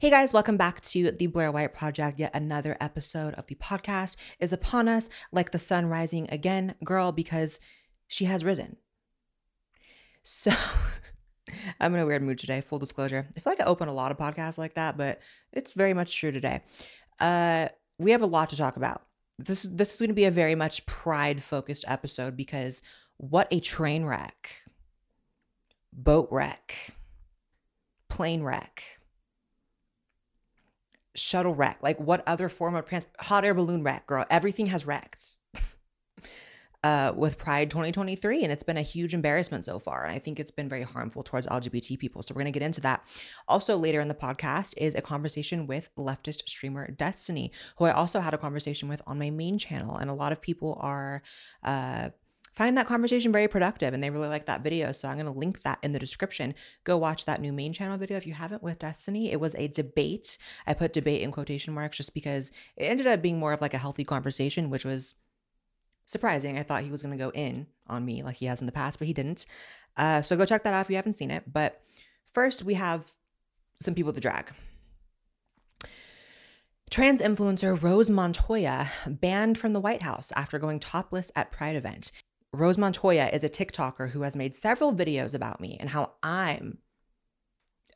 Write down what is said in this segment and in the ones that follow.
Hey guys, welcome back to the Blaire White Project. Yet another episode of the podcast is upon us like the sun rising again, girl, because she has risen. So I'm in a weird mood today, full disclosure. I feel like I open a lot of podcasts like that, but it's very much true today. Uh, we have a lot to talk about. This, this is going to be a very much pride focused episode because what a train wreck, boat wreck, plane wreck shuttle wreck, like what other form of trans- hot air balloon wreck, girl? Everything has wrecked uh, with Pride 2023, and it's been a huge embarrassment so far. And I think it's been very harmful towards LGBT people. So we're going to get into that. Also, later in the podcast is a conversation with leftist streamer Destiny, who I also had a conversation with on my main channel. And a lot of people are. Uh, find that conversation very productive and they really like that video. So I'm going to link that in the description. Go watch that new main channel video if you haven't with Destiny. It was a debate. I put debate in quotation marks just because it ended up being more of like a healthy conversation, which was surprising. I thought he was going to go in on me like he has in the past, but he didn't. Uh, so go check that out if you haven't seen it. But first, we have some people to drag. Trans influencer Rose Montoya banned from the White House after going topless at Pride event. Rose Montoya is a TikToker who has made several videos about me and how I'm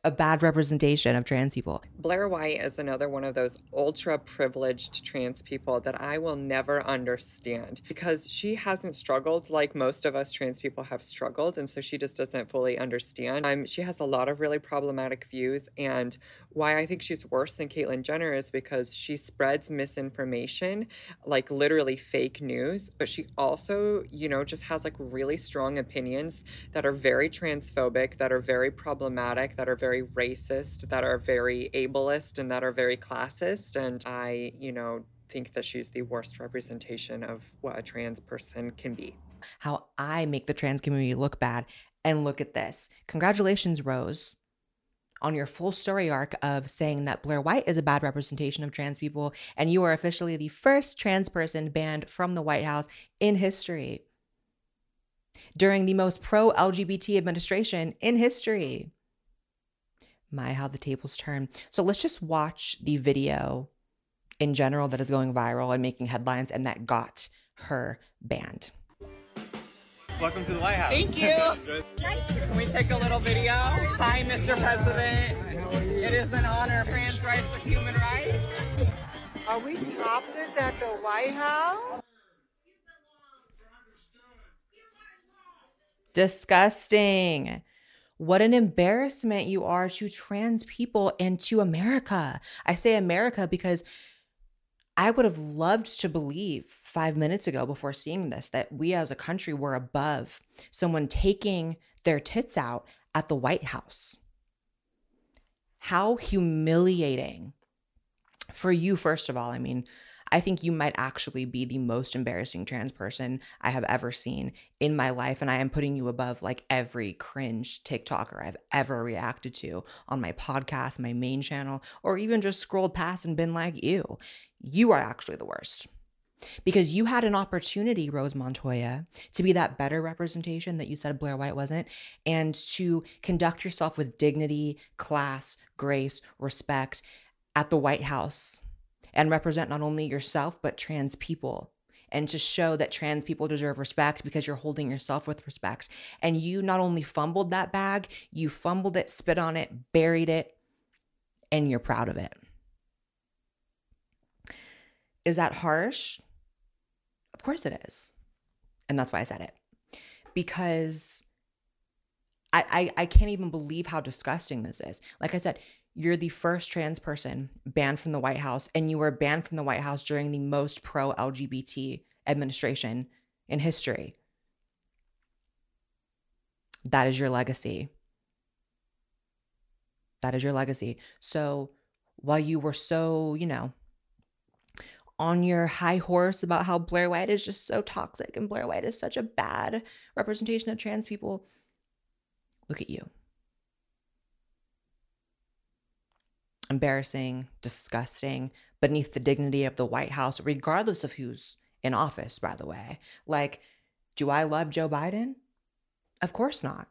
a bad representation of trans people. Blaire White is another one of those ultra privileged trans people that I will never understand because she hasn't struggled like most of us trans people have struggled. And so she just doesn't fully understand. Um, she has a lot of really problematic views. And why I think she's worse than Caitlyn Jenner is because she spreads misinformation, like literally fake news. But she also, you know, just has like really strong opinions that are very transphobic, that are very problematic, that are very very racist, that are very ableist, and that are very classist. And I, you know, think that she's the worst representation of what a trans person can be. How I make the trans community look bad. And look at this. Congratulations, Rose, on your full story arc of saying that Blaire White is a bad representation of trans people. And you are officially the first trans person banned from the White House in history during the most pro LGBT administration in history my how the tables turn. So let's just watch the video in general that is going viral and making headlines and that got her banned. Welcome to the White House. Thank you. Can we take a little video? Hi, Mr. President. It is an honor. Trans rights are human rights. Are we topless at the White House? Disgusting. What an embarrassment you are to trans people and to America. I say America because I would have loved to believe five minutes ago before seeing this that we as a country were above someone taking their tits out at the White House. How humiliating for you, first of all. I mean, I think you might actually be the most embarrassing trans person I have ever seen in my life. And I am putting you above like every cringe TikToker I've ever reacted to on my podcast, my main channel, or even just scrolled past and been like, you, you are actually the worst because you had an opportunity, Rose Montoya, to be that better representation that you said Blaire White wasn't, and to conduct yourself with dignity, class, grace, respect at the White House and represent not only yourself, but trans people. And to show that trans people deserve respect because you're holding yourself with respect. And you not only fumbled that bag, you fumbled it, spit on it, buried it, and you're proud of it. Is that harsh? Of course it is. And that's why I said it. Because I, I, I can't even believe how disgusting this is. Like I said, you're the first trans person banned from the White House, and you were banned from the White House during the most pro LGBT administration in history. That is your legacy. That is your legacy. So, while you were so, you know, on your high horse about how Blaire White is just so toxic and Blaire White is such a bad representation of trans people. Look at you. Embarrassing, disgusting, beneath the dignity of the White House, regardless of who's in office, by the way. Like, do I love Joe Biden? Of course not.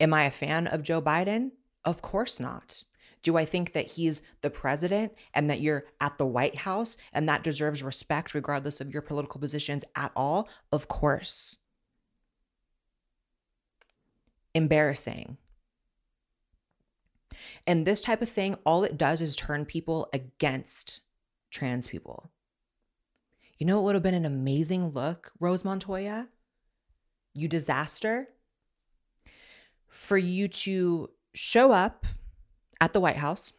Am I a fan of Joe Biden? Of course not. Do I think that he's the president and that you're at the White House and that deserves respect regardless of your political positions at all? Of course. Embarrassing. And this type of thing, all it does is turn people against trans people. You know what would have been an amazing look, Rose Montoya? You disaster. For you to show up at the White House,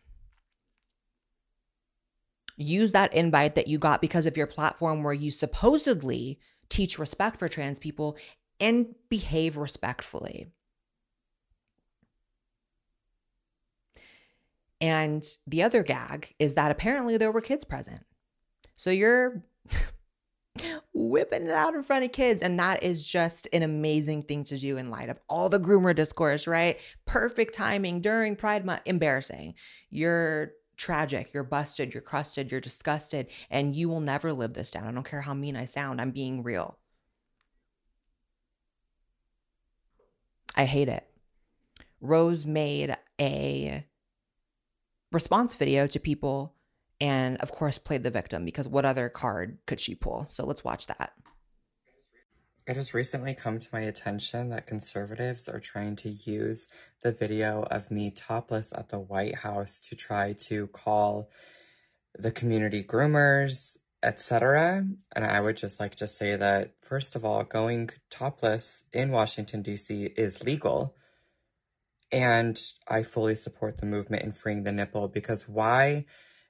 use that invite that you got because of your platform where you supposedly teach respect for trans people and behave respectfully. And the other gag is that apparently there were kids present. So you're whipping it out in front of kids. And that is just an amazing thing to do in light of all the groomer discourse, right? Perfect timing during Pride Month. Embarrassing. You're tragic. You're busted. You're crusted. You're disgusted. And you will never live this down. I don't care how mean I sound. I'm being real. I hate it. Rose made a response video to people and of course played the victim because what other card could she pull? So let's watch that. It has recently come to my attention that conservatives are trying to use the video of me topless at the White House to try to call the community groomers, etc. And I would just like to say that, first of all, going topless in Washington, D.C. is legal. And I fully support the movement in freeing the nipple because why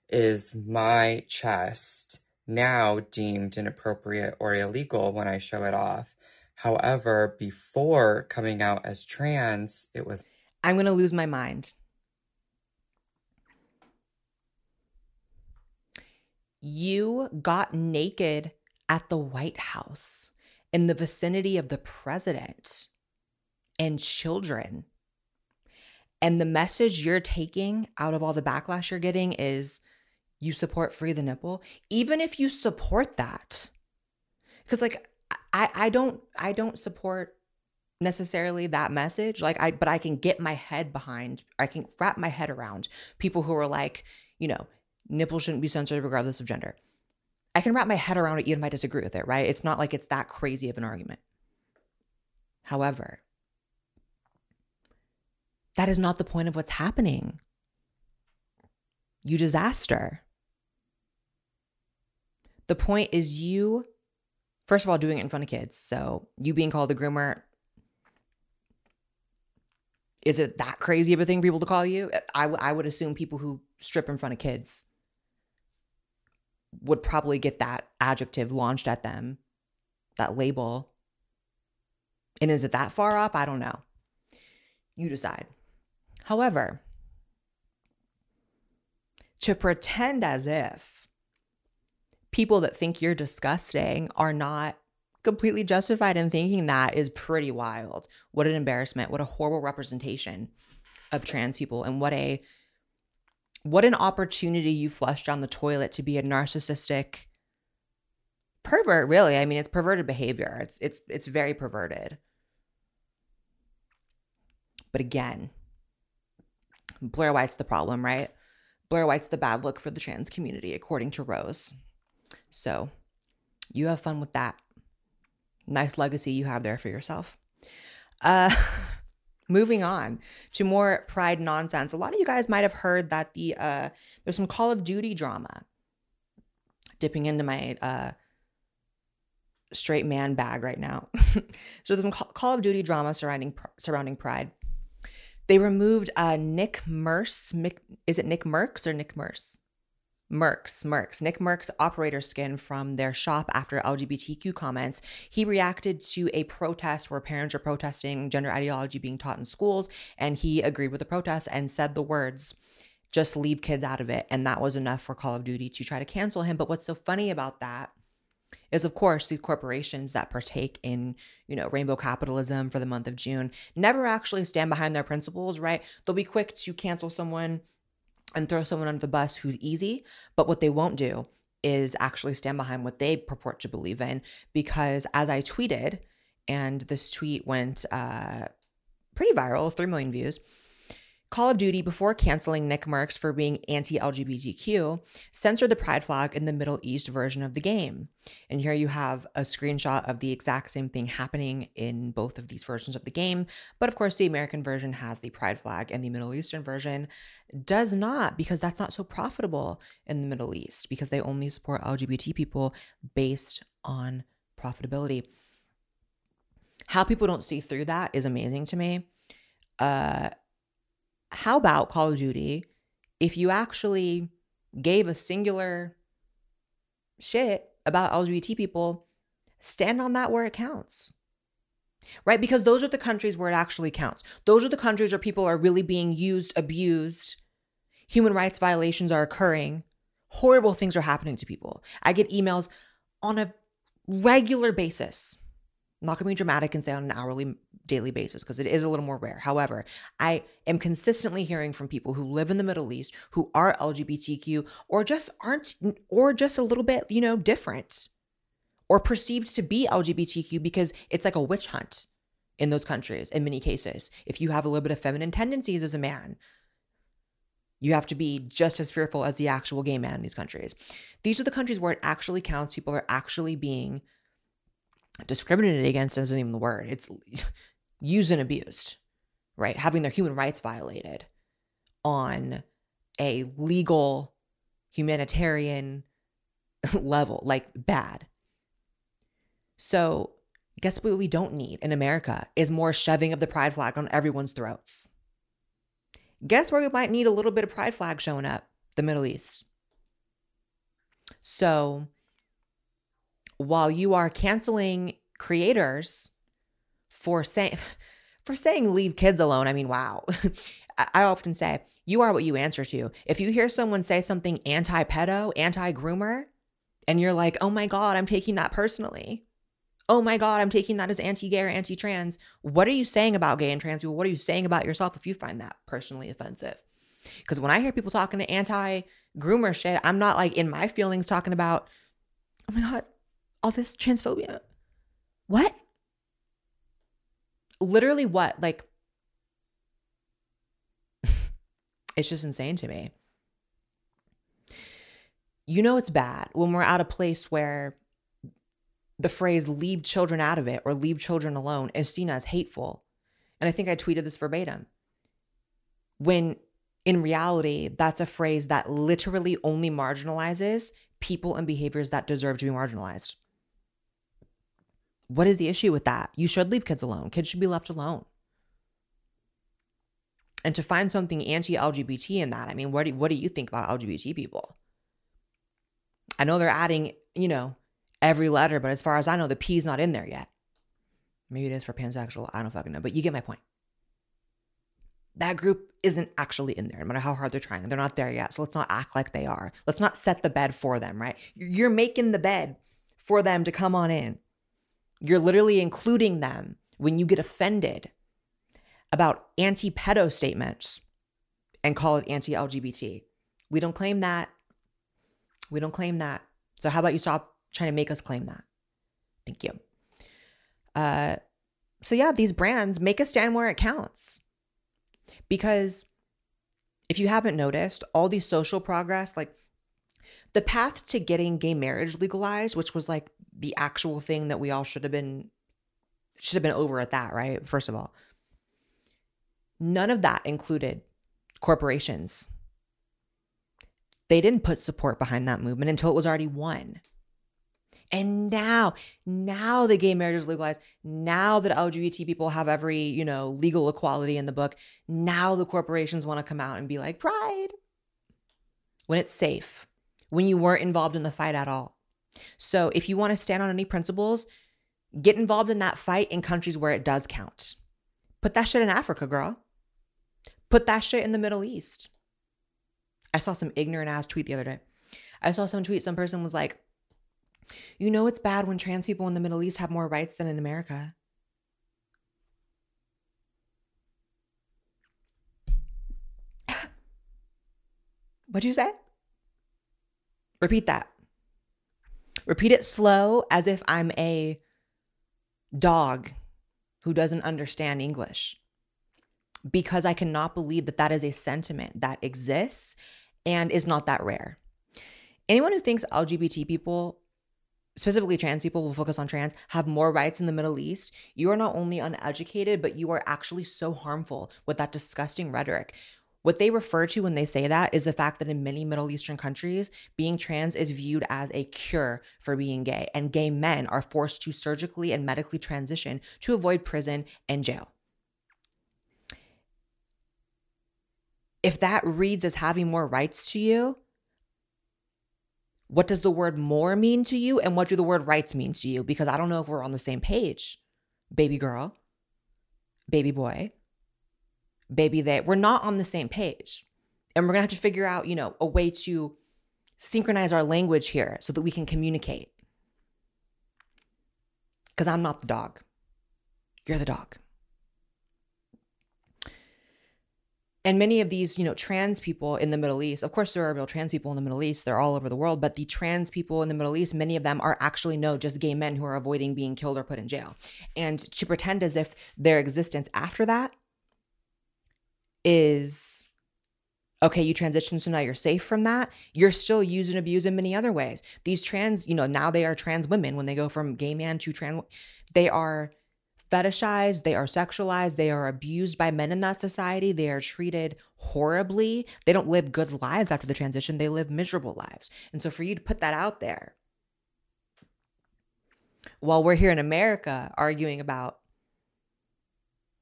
is my chest now deemed inappropriate or illegal when I show it off? However, before coming out as trans, it was. I'm going to lose my mind. You got naked at the White House in the vicinity of the president and children. And the message you're taking out of all the backlash you're getting is you support free the nipple, even if you support that. Cuz like I I don't I don't support necessarily that message like I but I can get my head behind I can wrap my head around people who are like, you know, nipple shouldn't be censored regardless of gender. I can wrap my head around it even if I disagree with it, right? It's not like it's that crazy of an argument. However, that is not the point of what's happening. You disaster. The point is you, first of all, doing it in front of kids. So you being called a groomer, is it that crazy of a thing for people to call you? I, w- I would assume people who strip in front of kids would probably get that adjective launched at them, that label. And is it that far off? I don't know. You decide. However, to pretend as if people that think you're disgusting are not completely justified in thinking that is pretty wild. What an embarrassment. What a horrible representation of trans people and what a what an opportunity you flushed down the toilet to be a narcissistic pervert really i mean it's perverted behavior it's it's it's very perverted but again Blaire White's the problem, right? Blaire White's the bad look for the trans community, according to Rose. So you have fun with that. Nice legacy you have there for yourself. Uh, moving on to more pride nonsense. A lot of you guys might have heard that the uh, there's some Call of Duty drama. Dipping into my uh, straight man bag right now. so there's some Call of Duty drama surrounding surrounding Pride. They removed uh, Nick Mercs. Is it Nick Mercs or Nick Merce? Mercs, Mercs, Nick Mercs operator skin from their shop after LGBTQ comments. He reacted to a protest where parents are protesting gender ideology being taught in schools, and he agreed with the protest and said the words, just leave kids out of it. And that was enough for Call of Duty to try to cancel him. But what's so funny about that is of course these corporations that partake in you know rainbow capitalism for the month of june never actually stand behind their principles right? They'll be quick to cancel someone and throw someone under the bus who's easy but what they won't do is actually stand behind what they purport to believe in because as i tweeted and this tweet went uh, pretty viral 3 million views Call of Duty, before canceling Nick Marks for being anti LGBTQ, censored the pride flag in the Middle East version of the game. And here you have a screenshot of the exact same thing happening in both of these versions of the game. But of course, the American version has the pride flag, and the Middle Eastern version does not, because that's not so profitable in the Middle East, because they only support LGBT people based on profitability. How people don't see through that is amazing to me. Uh, how about Call of Duty if you actually gave a singular shit about LGBT people, stand on that where it counts? Right? Because those are the countries where it actually counts. Those are the countries where people are really being used, abused, human rights violations are occurring, horrible things are happening to people. I get emails on a regular basis. Not gonna be dramatic and say on an hourly daily basis because it is a little more rare. However, I am consistently hearing from people who live in the Middle East who are LGBTQ or just aren't or just a little bit, you know, different or perceived to be LGBTQ because it's like a witch hunt in those countries in many cases. If you have a little bit of feminine tendencies as a man, you have to be just as fearful as the actual gay man in these countries. These are the countries where it actually counts. People are actually being discriminated against isn't even the word. It's used and abused, right? Having their human rights violated on a legal humanitarian level, like bad. So, guess what we don't need in America is more shoving of the pride flag on everyone's throats. Guess where we might need a little bit of pride flag showing up? The Middle East. So, while you are canceling creators for saying for saying leave kids alone, I mean, wow. I often say, you are what you answer to. If you hear someone say something anti pedo, anti groomer, and you're like, oh my God, I'm taking that personally. Oh my God, I'm taking that as anti gay or anti trans. What are you saying about gay and trans people? What are you saying about yourself if you find that personally offensive? Because when I hear people talking to anti groomer shit, I'm not like in my feelings talking about, oh my God, all this transphobia. What? literally what? Like, it's just insane to me. You know, it's bad when we're at a place where the phrase leave children out of it or leave children alone is seen as hateful. And I think I tweeted this verbatim. When in reality, that's a phrase that literally only marginalizes people and behaviors that deserve to be marginalized. What is the issue with that? You should leave kids alone. Kids should be left alone. And to find something anti-LGBT in that, I mean, what do, what do you think about LGBT people? I know they're adding, you know, every letter, but as far as I know, the P's not in there yet. Maybe it is for pansexual. I don't fucking know, but you get my point. That group isn't actually in there, no matter how hard they're trying. They're not there yet. So let's not act like they are. Let's not set the bed for them, right? You're making the bed for them to come on in. You're literally including them when you get offended about anti pedo statements and call it anti LGBT. We don't claim that. We don't claim that. So, how about you stop trying to make us claim that? Thank you. Uh, so, yeah, these brands make a stand where it counts. Because if you haven't noticed, all these social progress, like the path to getting gay marriage legalized, which was like the actual thing that we all should have been should have been over at that, right? First of all. None of that included corporations. They didn't put support behind that movement until it was already won. And now, now the gay marriage is legalized. Now that LGBT people have every, you know, legal equality in the book, now the corporations want to come out and be like, pride. When it's safe, when you weren't involved in the fight at all. So if you want to stand on any principles, get involved in that fight in countries where it does count. Put that shit in Africa, girl. Put that shit in the Middle East. I saw some ignorant ass tweet the other day. I saw some tweet, some person was like, you know, it's bad when trans people in the Middle East have more rights than in America. What'd you say? Repeat that. Repeat it slow as if I'm a dog who doesn't understand English. Because I cannot believe that that is a sentiment that exists and is not that rare. Anyone who thinks LGBT people, specifically trans people, will focus on trans, have more rights in the Middle East, you are not only uneducated, but you are actually so harmful with that disgusting rhetoric. What they refer to when they say that is the fact that in many Middle Eastern countries, being trans is viewed as a cure for being gay, and gay men are forced to surgically and medically transition to avoid prison and jail. If that reads as having more rights to you, what does the word more mean to you? And what do the word rights mean to you? Because I don't know if we're on the same page, baby girl, baby boy baby they we're not on the same page. And we're to have to figure out you know a way to synchronize our language here so that we can communicate. Because i'm not the dog. You're the dog. And many of these you know trans people in the middle east of course there are real trans people in the middle east. They're all over the world. But the trans people in the middle east many of them are actually no just gay men who are avoiding being killed or put in jail. And to pretend as if their existence after that is okay, you transition, so now you're safe from that. You're still used and abused in many other ways. These trans, you know, now they are trans women when they go from gay man to trans, they are fetishized, they are sexualized, they are abused by men in that society, they are treated horribly. They don't live good lives after the transition, they live miserable lives. And so for you to put that out there, while we're here in America arguing about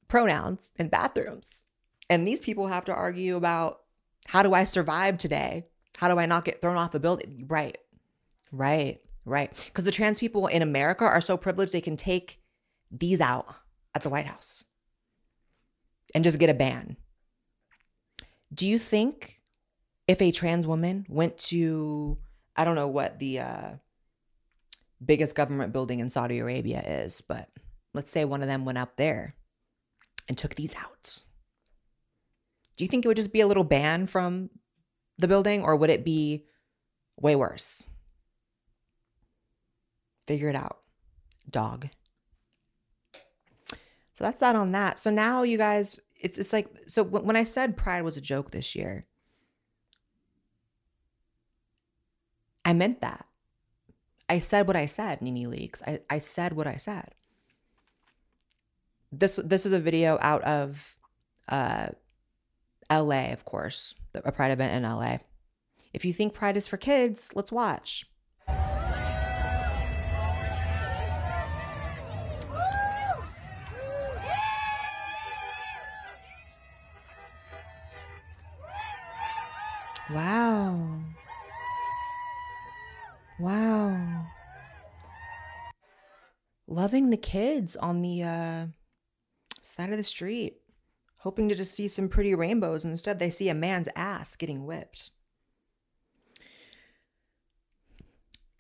pronouns and bathrooms, and these people have to argue about how do I survive today? How do I not get thrown off a building? Right, right, right. Because the trans people in America are so privileged, they can take these out at the White House and just get a ban. Do you think if a trans woman went to, I don't know what the uh, biggest government building in Saudi Arabia is, but let's say one of them went up there and took these out do you think it would just be a little ban from the building or would it be way worse? Figure it out, dog. So that's that on that. So now you guys, it's it's like so when I said pride was a joke this year, I meant that. I said what I said, Nene Leakes. I, I said what I said. This this is a video out of uh LA, of course, a Pride event in LA. If you think Pride is for kids, let's watch. Wow. Wow. Loving the kids on the uh, side of the street hoping to just see some pretty rainbows. And instead, they see a man's ass getting whipped.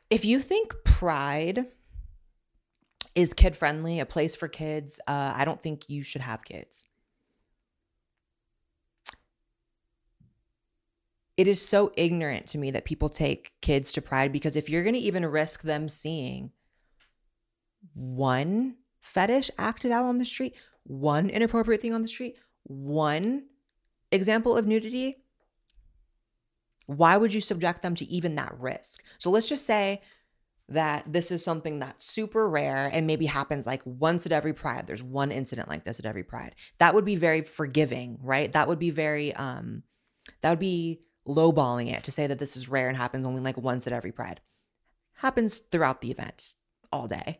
If you think pride is kid friendly, a place for kids, uh, I don't think you should have kids. It is so ignorant to me that people take kids to pride because if you're going to even risk them seeing one fetish acted out on the street, one inappropriate thing on the street, one example of nudity, why would you subject them to even that risk? So let's just say that this is something that's super rare and maybe happens like once at every pride. There's one incident like this at every pride. That would be very forgiving, right? That would be very um that would be lowballing it to say that this is rare and happens only like once at every pride. Happens throughout the event all day.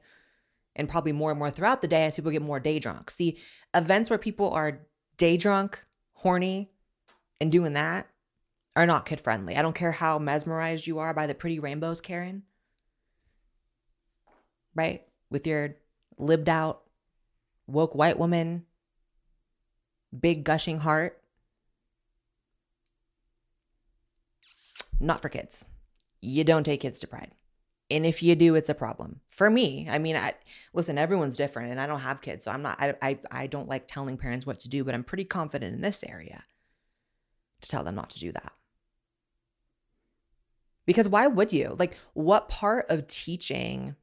And probably more and more throughout the day as people get more day drunk. See, events where people are day drunk, horny, and doing that are not kid friendly. I don't care how mesmerized you are by the pretty rainbows, Karen. Right? With your libbed out, woke white woman, big gushing heart. not for kids. You don't take kids to Pride. And if you do, it's a problem. For me, I mean, I listen, everyone's different and I don't have kids, so I'm not I I, I don't like telling parents what to do, but I'm pretty confident in this area to tell them not to do that. Because why would you? Like, what part of teaching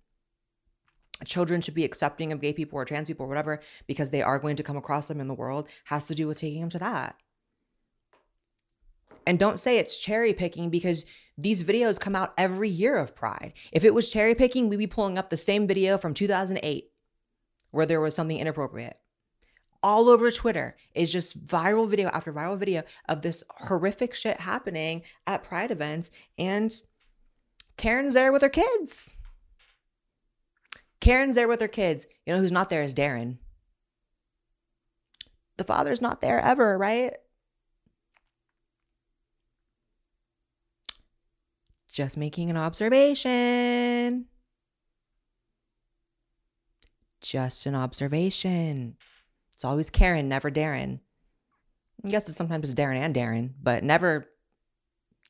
children should be accepting of gay people or trans people or whatever, because they are going to come across them in the world, has to do with taking them to that? And don't say it's cherry picking because these videos come out every year of Pride. If it was cherry picking, we'd be pulling up the same video from 2008 where there was something inappropriate. All over Twitter is just viral video after viral video of this horrific shit happening at Pride events. And Karen's there with her kids. Karen's there with her kids. You know who's not there is Darren. The father's not there ever, right? Just making an observation. Just an observation. It's always Karen, never Darren. I guess it's sometimes it's Darren and Darren, but never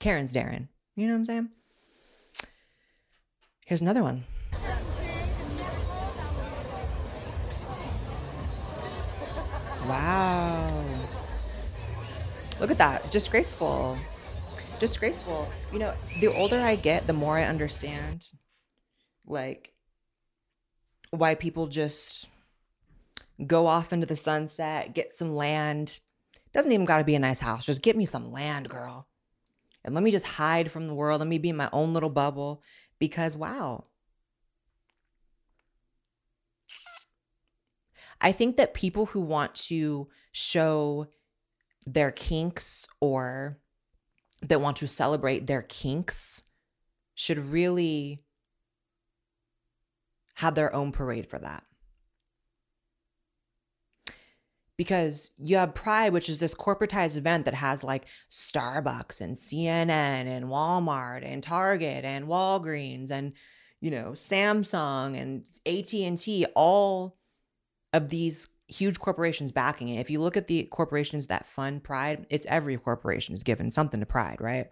Karen's Darren. You know what I'm saying? Here's another one. Wow. Look at that. Disgraceful. Disgraceful. You know, the older I get, the more I understand like why people just go off into the sunset, get some land. Doesn't even got to be a nice house. Just get me some land, girl. And let me just hide from the world. Let me be in my own little bubble because wow. I think that people who want to show their kinks or that want to celebrate their kinks should really have their own parade for that. Because you have Pride, which is this corporatized event that has like Starbucks and CNN and Walmart and Target and Walgreens and you know Samsung and AT&T all of these huge corporations backing it. If you look at the corporations that fund Pride, it's every corporation is given something to Pride, right?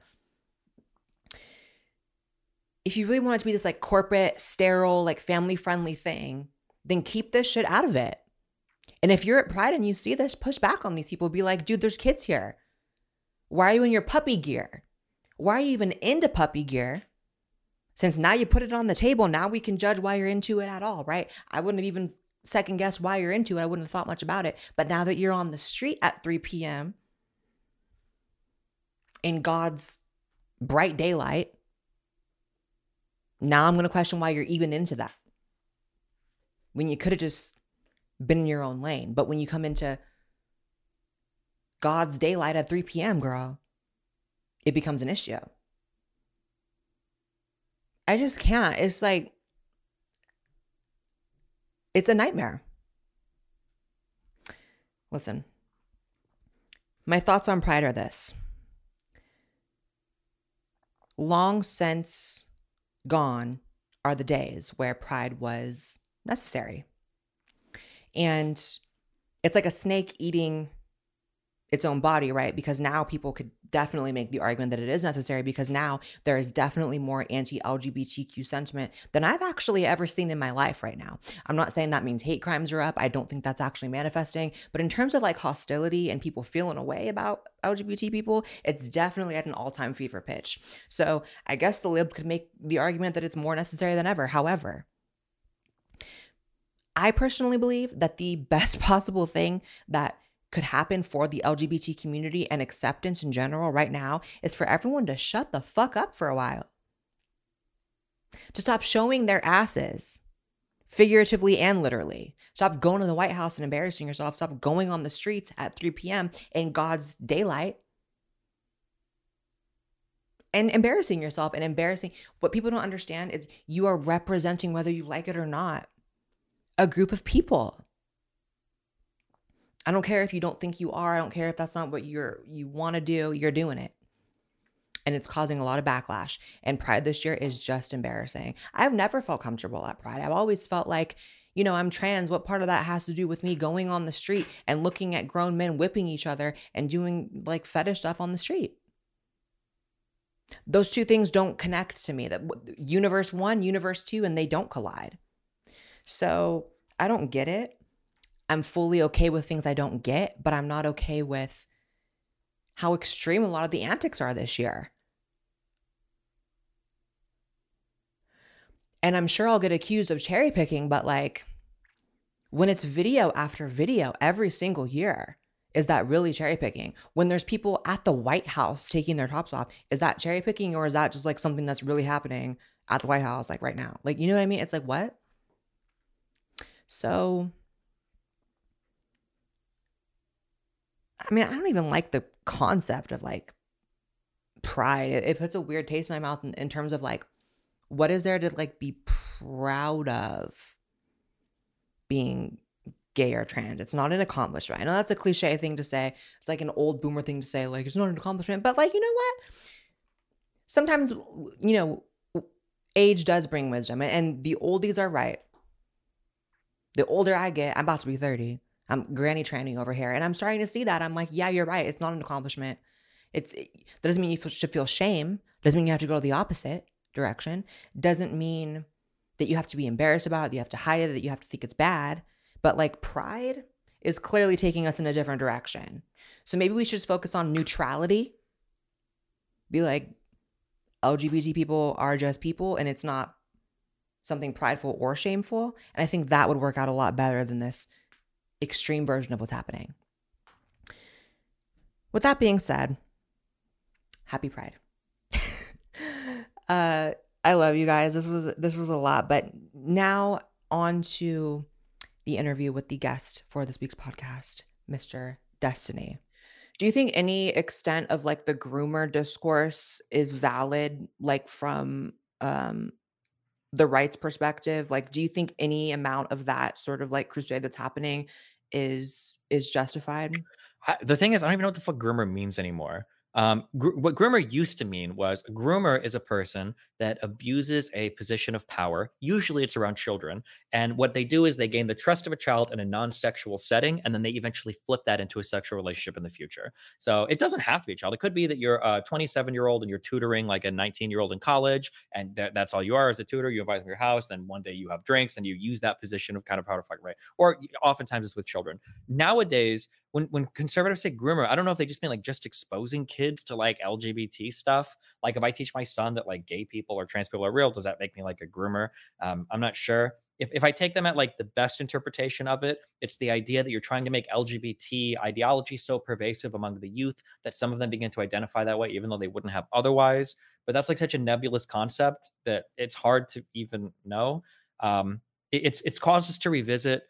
If you really want it to be this like corporate, sterile, like family friendly thing, then keep this shit out of it. And if you're at Pride and you see this, push back on these people. Be like, dude, there's kids here. Why are you in your puppy gear? Why are you even into puppy gear? Since now you put it on the table, now we can judge why you're into it at all, right? I wouldn't have even second guess why you're into it. I wouldn't have thought much about it. But now that you're on the street at 3 p.m. in God's bright daylight, now I'm going to question why you're even into that. When you could have just been in your own lane. But when you come into God's daylight at 3 p.m., girl, it becomes an issue. I just can't. It's like, it's a nightmare. Listen, my thoughts on pride are this long since gone are the days where pride was necessary. And it's like a snake eating its own body, right? Because now people could definitely make the argument that it is necessary because now there is definitely more anti LGBTQ sentiment than I've actually ever seen in my life right now. I'm not saying that means hate crimes are up. I don't think that's actually manifesting. But in terms of like hostility and people feeling a way about LGBT people, it's definitely at an all time fever pitch. So I guess the lib could make the argument that it's more necessary than ever. However, I personally believe that the best possible thing that could happen for the LGBT community and acceptance in general right now is for everyone to shut the fuck up for a while. To stop showing their asses, figuratively and literally. Stop going to the White House and embarrassing yourself. Stop going on the streets at 3 p.m. in God's daylight and embarrassing yourself and embarrassing. What people don't understand is you are representing, whether you like it or not, a group of people. I don't care if you don't think you are. I don't care if that's not what you're you want to do. You're doing it. And it's causing a lot of backlash. And Pride this year is just embarrassing. I've never felt comfortable at Pride. I've always felt like, you know, I'm trans. What part of that has to do with me going on the street and looking at grown men whipping each other and doing like fetish stuff on the street? those two things don't connect to me. That universe one, universe two, and they don't collide. So I don't get it. I'm fully okay with things I don't get, but I'm not okay with how extreme a lot of the antics are this year. And I'm sure I'll get accused of cherry picking, but like when it's video after video every single year, is that really cherry picking? When there's people at the White House taking their tops off, is that cherry picking or is that just like something that's really happening at the White House like right now? Like, you know what I mean? It's like, what? So, I mean, I don't even like the concept of like pride. It, it puts a weird taste in my mouth in, in terms of like, what is there to like be proud of being gay or trans. It's not an accomplishment. I know that's a cliche thing to say. It's like an old boomer thing to say, like, it's not an accomplishment. But, like, you know what? Sometimes, you know, age does bring wisdom. And the oldies are right. The older I get, I'm about to be 30. I'm granny tranny over here. And I'm starting to see that. I'm like, yeah, you're right. It's not an accomplishment. It's that doesn't mean you should feel shame. Doesn't mean you have to go the opposite direction. Doesn't mean that you have to be embarrassed about it, that you have to hide it, that you have to think it's bad but like pride is clearly taking us in a different direction. So maybe we should just focus on neutrality. Be like, LGBT people are just people and it's not something prideful or shameful. And I think that would work out a lot better than this extreme version of what's happening. With that being said, happy pride. uh I love you guys. This was this was a lot, but now on to the interview with the guest for this week's podcast, Mr. Destiny. Do you think any extent of like the groomer discourse is valid, like from um, the rights perspective? Like, do you think any amount of that sort of like crusade that's happening is is justified? I, the thing is, I don't even know what the fuck groomer means anymore. Um, gr- what groomer used to mean was a groomer is a person that abuses a position of power. Usually it's around children. And what they do is they gain the trust of a child in a non sexual setting, and then they eventually flip that into a sexual relationship in the future. So it doesn't have to be a child. It could be that you're a 27 year old and you're tutoring like a 19 year old in college, and th- that's all you are as a tutor. You invite them to your house, then one day you have drinks and you use that position of kind of power right. Or oftentimes it's with children. Nowadays, when when conservatives say groomer, I don't know if they just mean like just exposing kids to like LGBT stuff. Like if I teach my son that like gay people or trans people are real, does that make me like a groomer? Um, I'm not sure. If, if I take them at like the best interpretation of it, it's the idea that you're trying to make LGBT ideology so pervasive among the youth that some of them begin to identify that way, even though they wouldn't have otherwise. But that's like such a nebulous concept that it's hard to even know. Um, it, it's it's caused us to revisit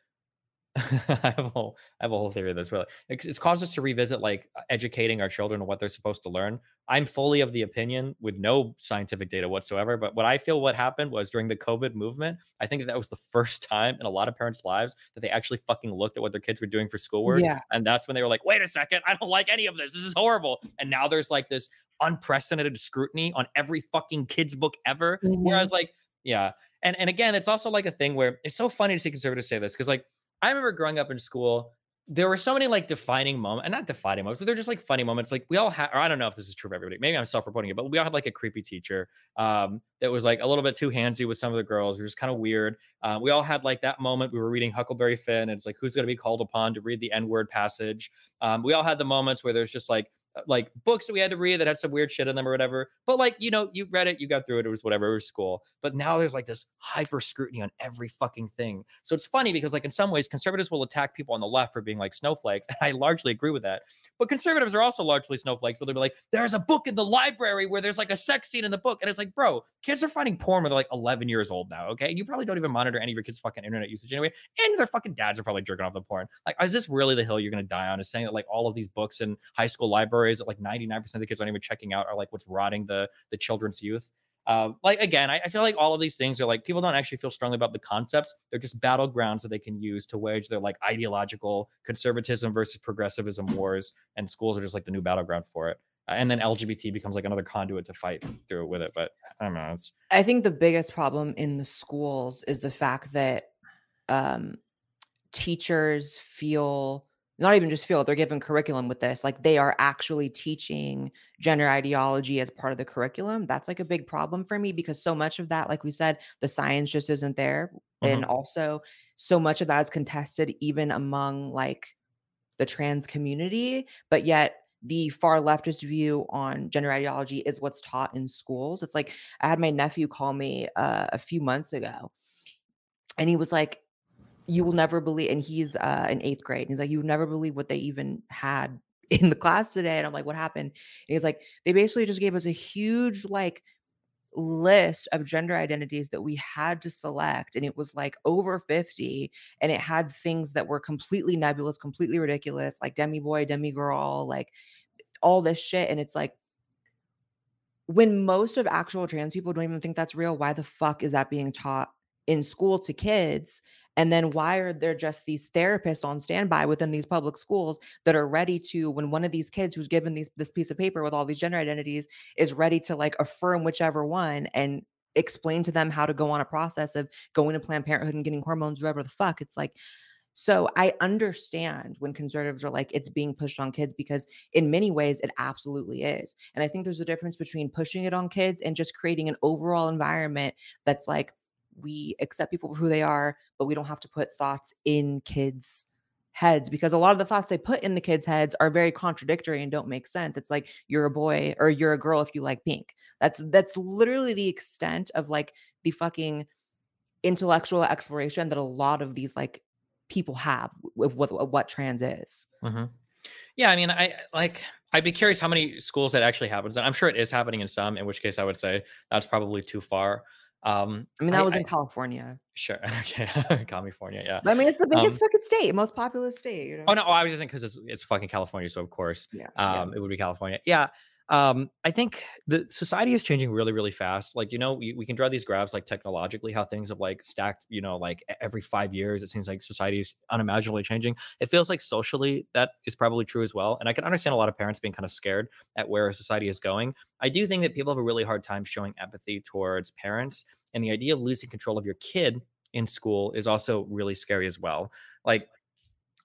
I have a whole I have a whole theory of this really. It's caused us to revisit like educating our children on what they're supposed to learn. I'm fully of the opinion with no scientific data whatsoever, but what I feel what happened was during the COVID movement, I think that, that was the first time in a lot of parents' lives that they actually fucking looked at what their kids were doing for schoolwork. Yeah. And that's when they were like, wait a second, I don't like any of this. This is horrible. And now there's like this unprecedented scrutiny on every fucking kid's book ever. Mhm. Whereas like, yeah. And and again, it's also like a thing where it's so funny to see conservatives say this because like I remember growing up in school, there were so many like defining moments, and not defining moments, but they're just like funny moments. Like we all had, or I don't know if this is true for everybody. Maybe I'm self-reporting it, but we all had like a creepy teacher um, that was like a little bit too handsy with some of the girls. It was kind of weird. Uh, we all had like that moment we were reading Huckleberry Finn, and it's like who's going to be called upon to read the N-word passage. Um, we all had the moments where there's just like Uh, like books that we had to read that had some weird shit in them or whatever. But like, you know, you read it, you got through it, it was whatever, it was school. But now there's like this hyper scrutiny on every fucking thing. So it's funny because like in some ways conservatives will attack people on the left for being like snowflakes. And I largely agree with that. But conservatives are also largely snowflakes where they'll be like, there's a book in the library where there's like a sex scene in the book. And it's like, bro, kids are finding porn when they're like 11 years old now. Okay. And you probably don't even monitor any of your kids' fucking internet usage anyway. And their fucking dads are probably jerking off the porn. Like, is this really the hill you're going to die on? Is saying that like all of these books in high school libraries that like 99% of the kids aren't even checking out are like what's rotting the the children's youth. Um, like again, I, I feel like all of these things are like people don't actually feel strongly about the concepts. They're just battlegrounds that they can use to wage their like ideological conservatism versus progressivism wars, and schools are just like the new battleground for it. Uh, and then LGBT becomes like another conduit to fight through with it. But I don't know. It's I think the biggest problem in the schools is the fact that um, teachers feel not even just feel they're given curriculum with this like they are actually teaching gender ideology as part of the curriculum that's like a big problem for me because so much of that like we said the science just isn't there and Mhm. also so much of that is contested even among like the trans community but yet the far leftist view on gender ideology is what's taught in schools it's like i had my nephew call me uh, a few months ago and he was like you will never believe and he's uh in eighth grade and he's like you never believe what they even had in the class today. And i'm like what happened? And he's like they basically just gave us a huge like list of gender identities that we had to select and it was like over 50 and it had things that were completely nebulous completely ridiculous like demi boy demi girl like all this shit. And it's like when most of actual trans people don't even think that's real, why the fuck is that being taught in school to kids? And then why are there just these therapists on standby within these public schools that are ready to, when one of these kids who's given these this piece of paper with all these gender identities is ready to like affirm whichever one and explain to them how to go on a process of going to Planned Parenthood and getting hormones, whatever the fuck. It's like, so I understand when conservatives are like, it's being pushed on kids because in many ways it absolutely is. And I think there's a difference between pushing it on kids and just creating an overall environment that's like, we accept people for who they are, but we don't have to put thoughts in kids' heads because a lot of the thoughts they put in the kids' heads are very contradictory and don't make sense. It's like you're a boy or you're a girl if you like pink. That's that's literally the extent of like the fucking intellectual exploration that a lot of these like people have with what what trans is. Mhm. Yeah, I mean, I like. I'd be curious how many schools that actually happens, and I'm sure it is happening in some. In which case, I would say that's probably too far. Um, I mean, that I, was I in California. sure, okay, California, yeah. I mean, it's the biggest Um, fucking state, most populous state. You know? Oh no, I was just saying because it's it's fucking California, so of course, Yeah, yeah. um, it would be California. Yeah. Um, I think the society is changing really, really fast. Like, you know, we, we can draw these graphs like technologically, how things have like stacked, you know, like every five years, it seems like society is unimaginably changing. It feels like socially that is probably true as well. And I can understand a lot of parents being kind of scared at where society is going. I do think that people have a really hard time showing empathy towards parents. And the idea of losing control of your kid in school is also really scary as well. Like,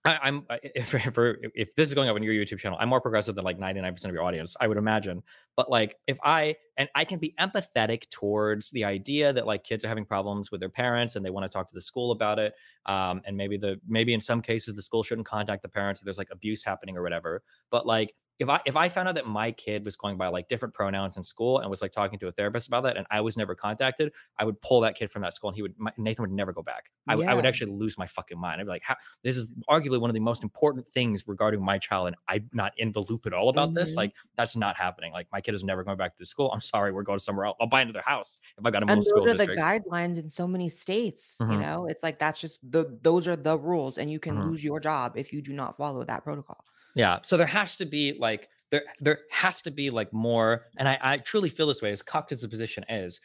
I, I'm if, if if this is going up on your YouTube channel, I'm more progressive than like 99% of your audience, I would imagine. But like if I and I can be empathetic towards the idea that like kids are having problems with their parents and they want to talk to the school about it. Um, and maybe the maybe in some cases the school shouldn't contact the parents if there's like abuse happening or whatever. But like if I if I found out that my kid was going by like different pronouns in school and was like talking to a therapist about that and I was never contacted, I would pull that kid from that school and he would my, Nathan would never go back. I would I would actually lose my fucking mind. I'd be like, how, this is arguably one of the most important things regarding my child, and I'm not in the loop at all about this. Mhm. Like, that's not happening. Like, my kid is never going back to school. I'm sorry, we're going somewhere else. I'll buy another house if I got to and move those school are the districts. guidelines in so many states. You Mhm. know, it's like that's just the those are the rules, and you can Mhm. lose your job if you do not follow that protocol. Yeah. So there has to be like there there has to be like more, and I, I truly feel this way as cocked as the position is.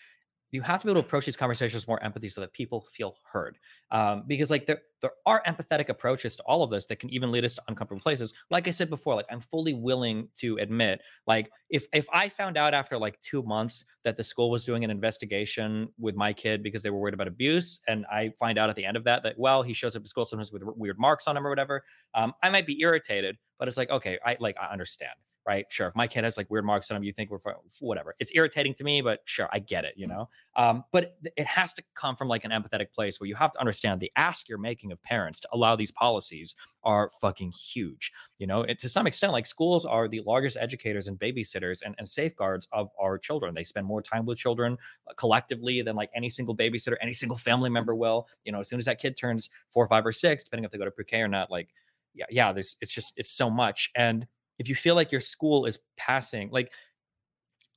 You have to be able to approach these conversations with more empathy so that people feel heard. Um, because like there there are empathetic approaches to all of this that can even lead us to uncomfortable places. Like I said before, like I'm fully willing to admit, like if if I found out after like two months that the school was doing an investigation with my kid because they were worried about abuse, and I find out at the end of that that well he shows up to school sometimes with weird marks on him or whatever, um, I might be irritated, but it's like, okay, I like I understand, right? Sure. If my kid has like weird marks on him, you think we're whatever. It's irritating to me, but sure, I get it, you know. Um, but it, has to come from like an empathetic place where you have to understand the ask you're making of parents to allow these policies are fucking huge. You know, to some extent, like schools are the largest educators and babysitters and, and safeguards of our children. They spend more time with children uh, collectively than like any single babysitter, any single family member will. You know, as soon as that kid turns four, five, or six, depending if they go to pre-K or not, like yeah, yeah, there's it's just it's so much. And if you feel like your school is passing, like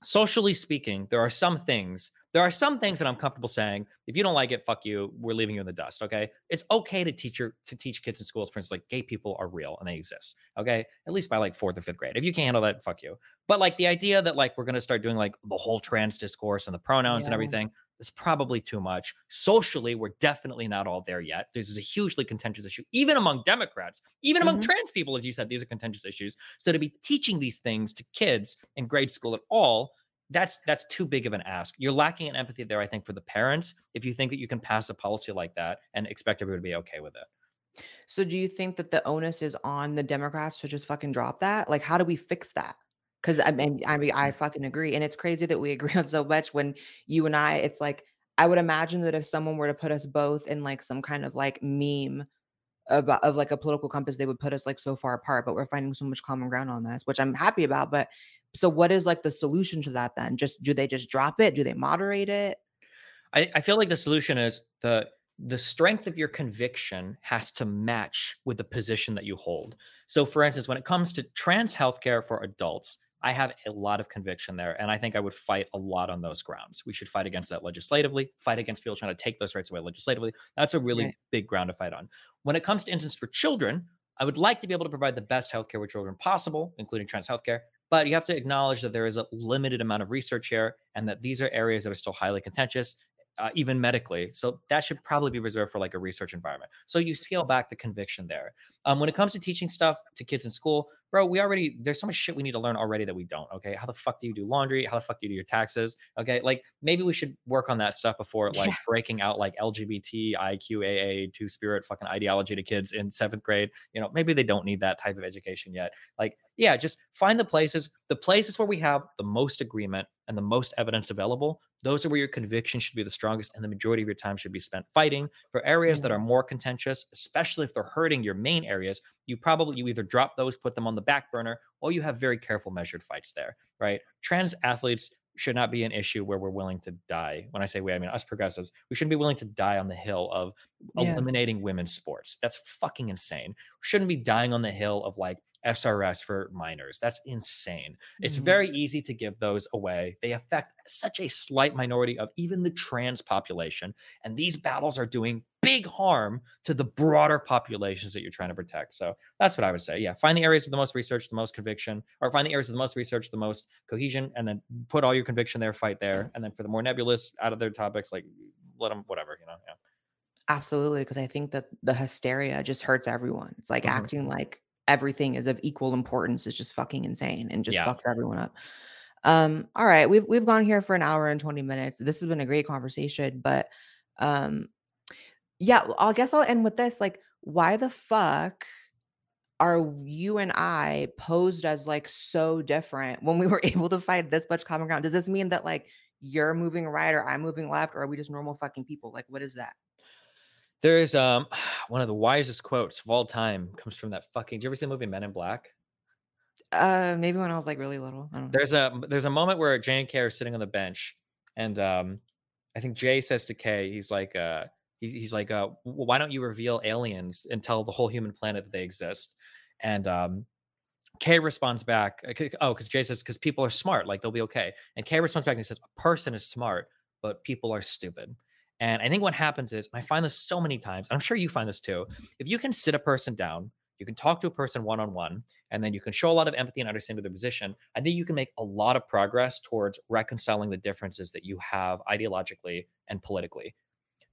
socially speaking, there are some things, there are some things that I'm comfortable saying. If you don't like it, fuck you. We're leaving you in the dust. Okay. It's okay to teach your to teach kids in schools, for instance, like gay people are real and they exist. Okay. At least by like fourth or fifth grade. If you can't handle that, fuck you. But like the idea that like we're gonna start doing like the whole trans discourse and the pronouns and everything, is probably too much. Socially, we're definitely not all there yet. This is a hugely contentious issue, even among Democrats, even among Mhm. trans people, as you said, these are contentious issues. So to be teaching these things to kids in grade school at all, that's that's too big of an ask. You're lacking in empathy there, I think, for the parents, if you think that you can pass a policy like that and expect everyone to be okay with it. So do you think that the onus is on the Democrats to just fucking drop that? Like, how do we fix that? Because I mean, I mean, I mm-hmm. fucking agree, and it's crazy that we agree on so much when you and I. It's like I would imagine that if someone were to put us both in like some kind of like meme about uh, of like a political compass, they would put us like so far apart. But we're finding so much common ground on this, which I'm happy about. But so, what is like the solution to that then? Just do they just drop it? Do they moderate it? I, I feel like the solution is the the strength of your conviction has to match with the position that you hold. So, for instance, when it comes to trans healthcare for adults, I have a lot of conviction there. And I think I would fight a lot on those grounds. We should fight against that legislatively, fight against people trying to take those rights away legislatively. That's a really right. big ground to fight on. When it comes to instance for children, I would like to be able to provide the best healthcare with children possible, including trans healthcare. But you have to acknowledge that there is a limited amount of research here and that these are areas that are still highly contentious uh, even medically. So that should probably be reserved for like a research environment. So you scale back the conviction there. Um, when it comes to teaching stuff to kids in school, bro, we already there's so much shit we need to learn already that we don't. Okay, how the fuck do you do laundry? How the fuck do you do your taxes? Okay, like maybe we should work on that stuff before like yeah. breaking out like LGBT, IQAA, two spirit fucking ideology to kids in seventh grade. You know, maybe they don't need that type of education yet. Like, yeah, just find the places, the places where we have the most agreement and the most evidence available. Those are where your conviction should be the strongest, and the majority of your time should be spent fighting for areas that mm-hmm. are more contentious, especially if they're hurting your main areas. You probably you either drop those, put them on the back burner, or you have very careful, measured fights there, right? Trans athletes should not be an issue where we're willing to die. When I say we, I mean us progressives. We shouldn't be willing to die on the hill of yeah. eliminating women's sports. That's fucking insane. We shouldn't be dying on the hill of like SRS for minors. That's insane. It's mm-hmm. very easy to give those away. They affect such a slight minority of even the trans population. And these battles are doing big harm to the broader populations that you're trying to protect. So that's what I would say. Yeah. Find the areas with the most research, the most conviction, or find the areas with the most research, the most cohesion, and then put all your conviction there, fight there. And then for the more nebulous out of their topics, like let them, whatever, you know. Yeah. Absolutely. Because I think that the hysteria just hurts everyone. It's like mm-hmm. acting like everything is of equal importance is just fucking insane and just yeah. fucks everyone up. Um, all right, we've we've gone here for an hour and 20 minutes. This has been a great conversation, but um yeah, I guess I'll end with this. Like, why the fuck are you and I posed as like so different when we were able to find this much common ground? Does this mean that like you're moving right or I'm moving left, or are we just normal fucking people? Like, what is that? There's um one of the wisest quotes of all time comes from that fucking. Do you ever see the movie Men in Black? Uh, maybe when I was like really little. There's a there's a moment where Jay and Kay are sitting on the bench, and um, I think Jay says to Kay, he's like, uh, he's, he's like, uh, why don't you reveal aliens and tell the whole human planet that they exist? And um, Kay responds back, uh, oh, because Jay says, because people are smart, like they'll be okay. And Kay responds back and he says, a person is smart, but people are stupid. And I think what happens is, I find this so many times, I'm sure you find this too. If you can sit a person down, you can talk to a person one on one, and then you can show a lot of empathy and understanding of their position. I think you can make a lot of progress towards reconciling the differences that you have ideologically and politically.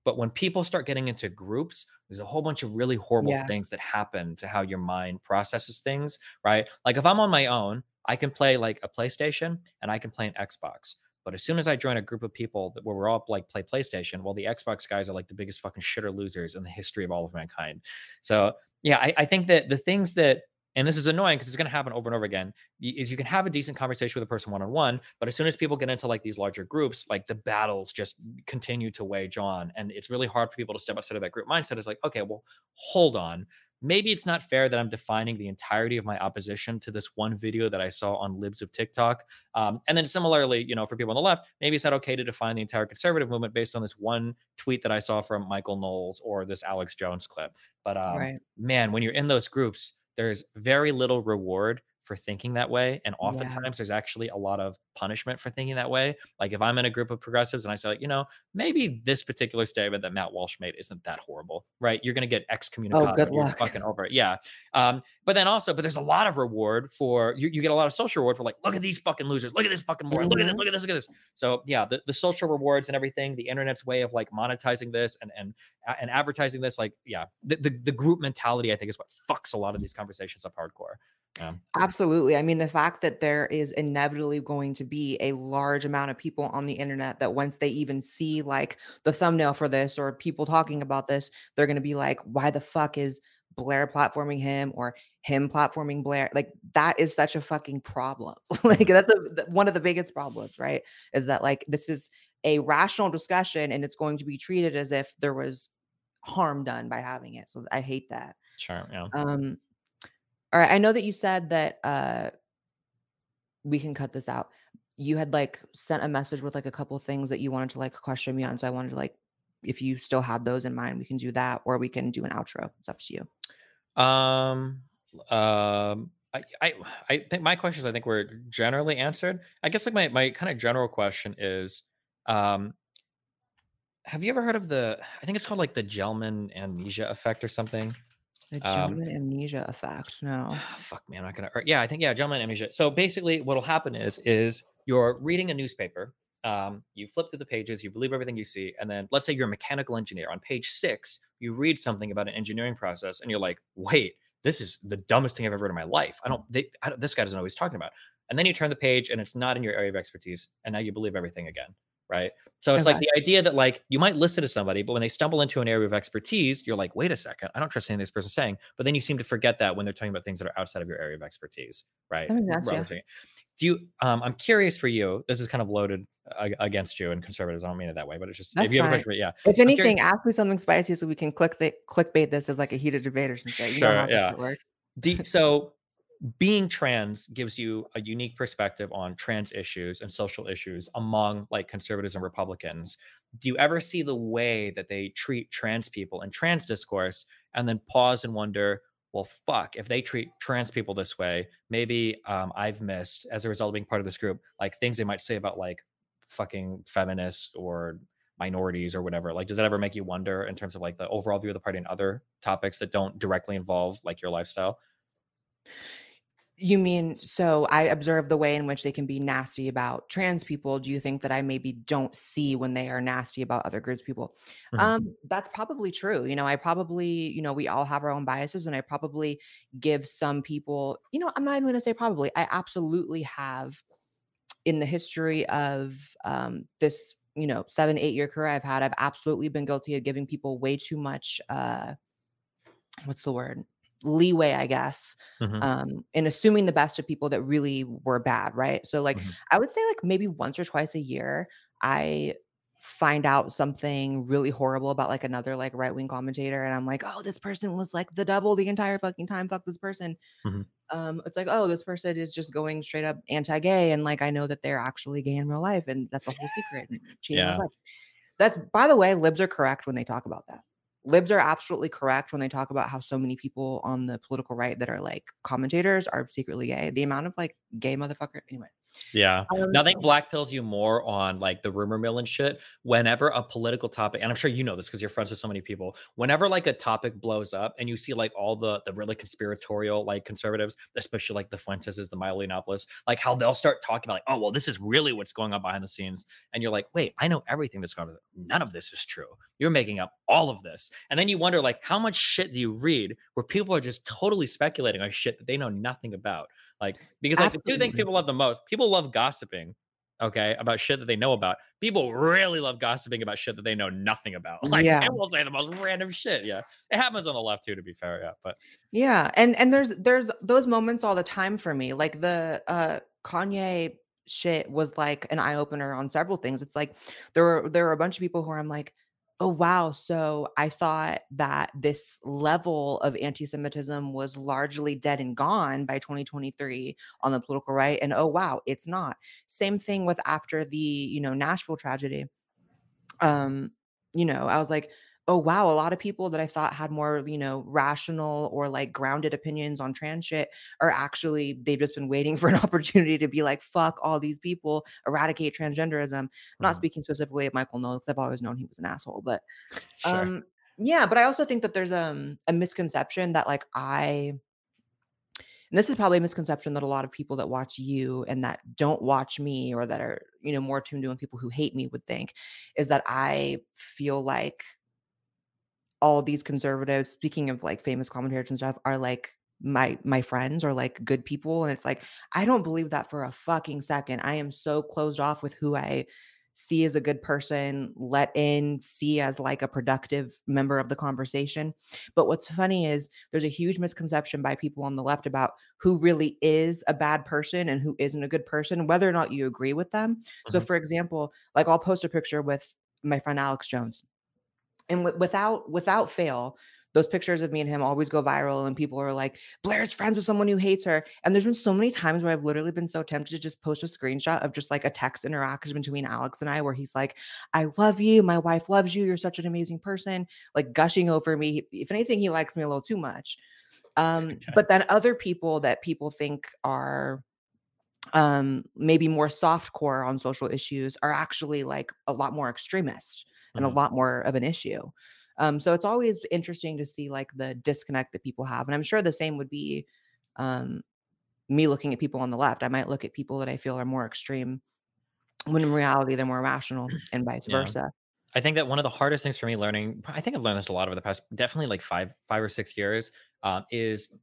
But when people start getting into groups, there's a whole bunch of really horrible yeah. things that happen to how your mind processes things, right? Like if I'm on my own, I can play like a PlayStation and I can play an Xbox. But as soon as I join a group of people that where we're all like play PlayStation, well, the Xbox guys are like the biggest fucking shitter losers in the history of all of mankind. So yeah, I, I think that the things that and this is annoying because it's going to happen over and over again is you can have a decent conversation with a person one-on-one but as soon as people get into like these larger groups like the battles just continue to wage on and it's really hard for people to step outside of that group mindset it's like okay well hold on maybe it's not fair that I'm defining the entirety of my opposition to this one video that I saw on libs of TikTok. Um, and then similarly, you know, for people on the left, maybe it's not okay to define the entire conservative movement based on this one tweet that I saw from Michael Knowles or this Alex Jones clip. But um, right. man, when you're in those groups, there's very little reward for thinking that way. And oftentimes yeah. there's actually a lot of punishment for thinking that way. Like if I'm in a group of progressives and I say, like, you know, maybe this particular statement that Matt Walsh made isn't that horrible, right? You're going to get excommunicated. Oh, good luck. Fucking over it. Yeah. Um, but then also, but there's a lot of reward for you, you get a lot of social reward for like, look at these fucking losers. Look at this fucking moron. Mm-hmm. Look at this. Mm-hmm. Look at this. Look at this. So yeah, the, the social rewards and everything, the internet's way of like monetizing this and and and advertising this, like, yeah, the, the, the group mentality, I think, is what fucks a lot of these conversations up hardcore. Yeah. Absolutely. I mean, the fact that there is inevitably going to be a large amount of people on the internet that once they even see like the thumbnail for this or people talking about this, they're going to be like, why the fuck is Blaire platforming him or him platforming Blaire? Like, that is such a fucking problem. like, Mhm. that's a, one of the biggest problems, right? Is that like this is a rational discussion and it's going to be treated as if there was harm done by having it. So I hate that. Sure. Yeah. Um, all right. I know that you said that uh we can cut this out. You had like sent a message with like a couple things that you wanted to like question me on. So I wanted to like if you still had those in mind, we can do that or we can do an outro. It's up to you. Um, um, I, I, I think my questions, I think were generally answered. I guess like my, my kind of general question is, um, have you ever heard of the, I think it's called like the Gell-Mann amnesia effect or something. The Um, amnesia effect. No. fuck me, I'm not gonna. Or, yeah, I think yeah, Gell-Mann amnesia. So basically, what'll happen is is you're reading a newspaper. Um, you flip through the pages, you believe everything you see, and then let's say you're a mechanical engineer. On page six, you read something about an engineering process, and you're like, wait, this is the dumbest thing I've ever read in my life. I don't. They, I don't this guy doesn't know what he's talking about. And then you turn the page, and it's not in your area of expertise, and now you believe everything again. Right. So it's like the idea that like you might listen to somebody, but when they stumble into an area of expertise, you're like, wait a second, I don't trust anything this person's saying. But then you seem to forget that when they're talking about things that are outside of your area of expertise, right? That makes sense, Rather yeah. than- Do you? Um, I'm curious for you. This is kind of loaded uh, against you and conservatives. I don't mean it that way, but it's just That's if you have a question, yeah, If anything, ask me something spicy so we can click the clickbait this as like a heated debate or something. You know Sure, how yeah. Do, so being trans gives you a unique perspective on trans issues and social issues among like conservatives and republicans. Do you ever see the way that they treat trans people in trans discourse and then pause and wonder well fuck if they treat trans people this way maybe um, i've missed as a result of being part of this group like things they might say about like fucking feminists or minorities or whatever? Like does that ever make you wonder in terms of like the overall view of the party and other topics that don't directly involve like your lifestyle You mean so I observe the way in which they can be nasty about trans people. Do you think that I maybe don't see when they are nasty about other groups of people? Mhm. Um, that's probably true. You know, I probably, you know, we all have our own biases, and I probably give some people, you know, I'm not even gonna say probably, I absolutely have in the history of um this, you know, seven, eight year career I've had, I've absolutely been guilty of giving people way too much uh what's the word? Leeway, I guess Mhm. um, and assuming the best of people that really were bad, right? So, like, Mhm. I would say, like, maybe once or twice a year, I find out something really horrible about like another like right wing commentator, and I'm like, oh, this person was like the devil the entire fucking time. Fuck this person. Mhm. Um, it's like, oh, this person is just going straight up anti-gay, and like I know that they're actually gay in real life, and that's a whole secret. and cheating on his Yeah. That's by the way, libs are correct when they talk about that. Libs are absolutely correct when they talk about how so many people on the political right that are like commentators are secretly gay. The amount of like gay motherfucker. Anyway, Yeah. Um, Nothing black pills you more on like the rumor mill and shit. Whenever a political topic, and I'm sure you know this because you're friends with so many people. Whenever like a topic blows up and you see like all the the really conspiratorial like conservatives, especially like the Fuenteses, the Milo Yiannopoulos, like how they'll start talking about like, oh well, this is really what's going on behind the scenes, and you're like, wait, I know everything that's going on. None of this is true. You're making up all of this, and then you wonder like, how much shit do you read where people are just totally speculating on shit that they know nothing about? Like because like the two things people love the most, people love gossiping, okay, about shit that they know about. People really love gossiping about shit that they know nothing about. Like Yeah. they will say the most random shit. Yeah, it happens on the left too, to be fair. Yeah, but Yeah, and and there's there's those moments all the time for me. Like the uh Kanye shit was like an eye opener on several things. It's like there were there were a bunch of people who are I'm like, oh wow, so I thought that this level of anti-Semitism was largely dead and gone by 2023 on the political right, and oh wow, it's not. Same thing with after the you know Nashville tragedy um you know i was like oh wow a lot of people that i thought had more you know rational or like grounded opinions on trans shit are actually they've just been waiting for an opportunity to be like fuck all these people eradicate transgenderism I'm not Mhm. speaking specifically of michael knowles 'cause i've always known he was an asshole but sure. um yeah but i also think that there's um a misconception that like i and this is probably a misconception that a lot of people that watch you and that don't watch me or that are you know more tuned in people who hate me would think is that i feel like all these conservatives speaking of like famous commentators and stuff are like my my friends are like good people and it's like I don't believe that for a fucking second. I am so closed off with who I see as a good person, let in, see as like a productive member of the conversation. But what's funny is there's a huge misconception by people on the left about who really is a bad person and who isn't a good person, whether or not you agree with them. So, Mhm. for example, like I'll post a picture with my friend Alex Jones, and wi- without without fail. Those pictures of me and him always go viral, and people are like, Blaire's friends with someone who hates her. And there's been so many times where I've literally been so tempted to just post a screenshot of just like a text interaction between Alex and I, where he's like, I love you. My wife loves you. You're such an amazing person, like gushing over me. If anything, he likes me a little too much. Um, but then other people that people think are um maybe more soft core on social issues are actually like a lot more extremist and Mhm. a lot more of an issue. Um, so it's always interesting to see like the disconnect that people have. And I'm sure the same would be um me looking at people on the left. I might look at people that I feel are more extreme when in reality they're more rational and vice Yeah. versa. I think that one of the hardest things for me learning, I think I've learned this a lot over the past, definitely like five, five or six years, um, is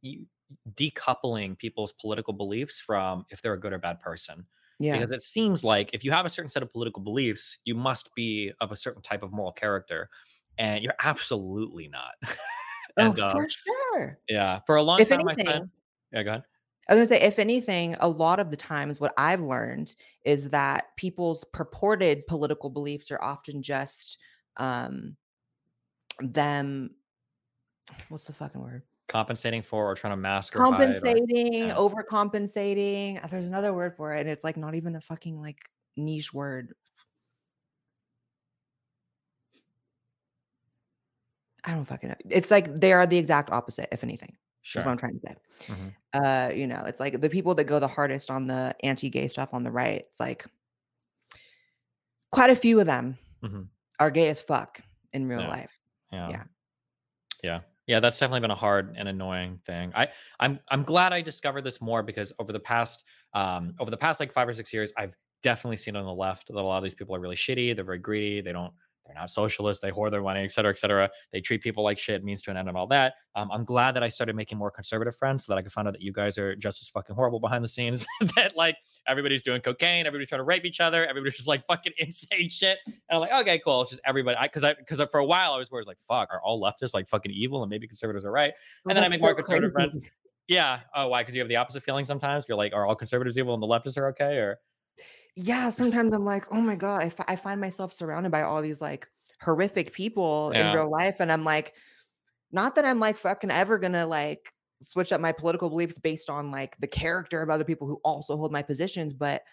decoupling people's political beliefs from if they're a good or bad person. Yeah. Because it seems like if you have a certain set of political beliefs, you must be of a certain type of moral character, and you're absolutely not. oh, and uh, for sure. yeah, for a long If time, I anything, spent. Yeah, go ahead. I was gonna say, if anything, a lot of the times what I've learned is that people's purported political beliefs are often just um them what's the fucking word? Compensating for or trying to mask or hide. Or, Compensating, yeah. overcompensating. uh, There's another word for it, and it's like not even a fucking like niche word. I don't fucking know. It's like they are the exact opposite, if anything. Is what I'm trying to say. Mhm. Uh, you know, it's like the people that go the hardest on the anti-gay stuff on the right, it's like quite a few of them Mhm. are gay as fuck in real Yeah. life. Yeah. Yeah. Yeah. Yeah, that's definitely been a hard and annoying thing. I I'm I'm glad I discovered this more because over the past um over the past like 5 or 6 years I've definitely seen on the left that a lot of these people are really shitty, they're very greedy, they don't they're not socialists, they hoard their money, et cetera, et cetera. They treat people like shit, means to an end and all that. Um, I'm glad that I started making more conservative friends so that I could find out that you guys are just as fucking horrible behind the scenes. that like everybody's doing cocaine, everybody's trying to rape each other, everybody's just like fucking insane shit. And I'm like, okay, cool. It's just everybody. I because I because for a while I was worried like, fuck, are all leftists like fucking evil and maybe conservatives are right? Well, And then I make more conservative friends. Yeah. Oh, why? Because you have the opposite feeling sometimes. You're like, are all conservatives evil and the leftists are okay? Or Yeah, sometimes I'm like, oh my God, I I find myself surrounded by all these like horrific people in real life. And I'm like, not that I'm like fucking ever gonna like switch up my political beliefs based on like the character of other people who also hold my positions, but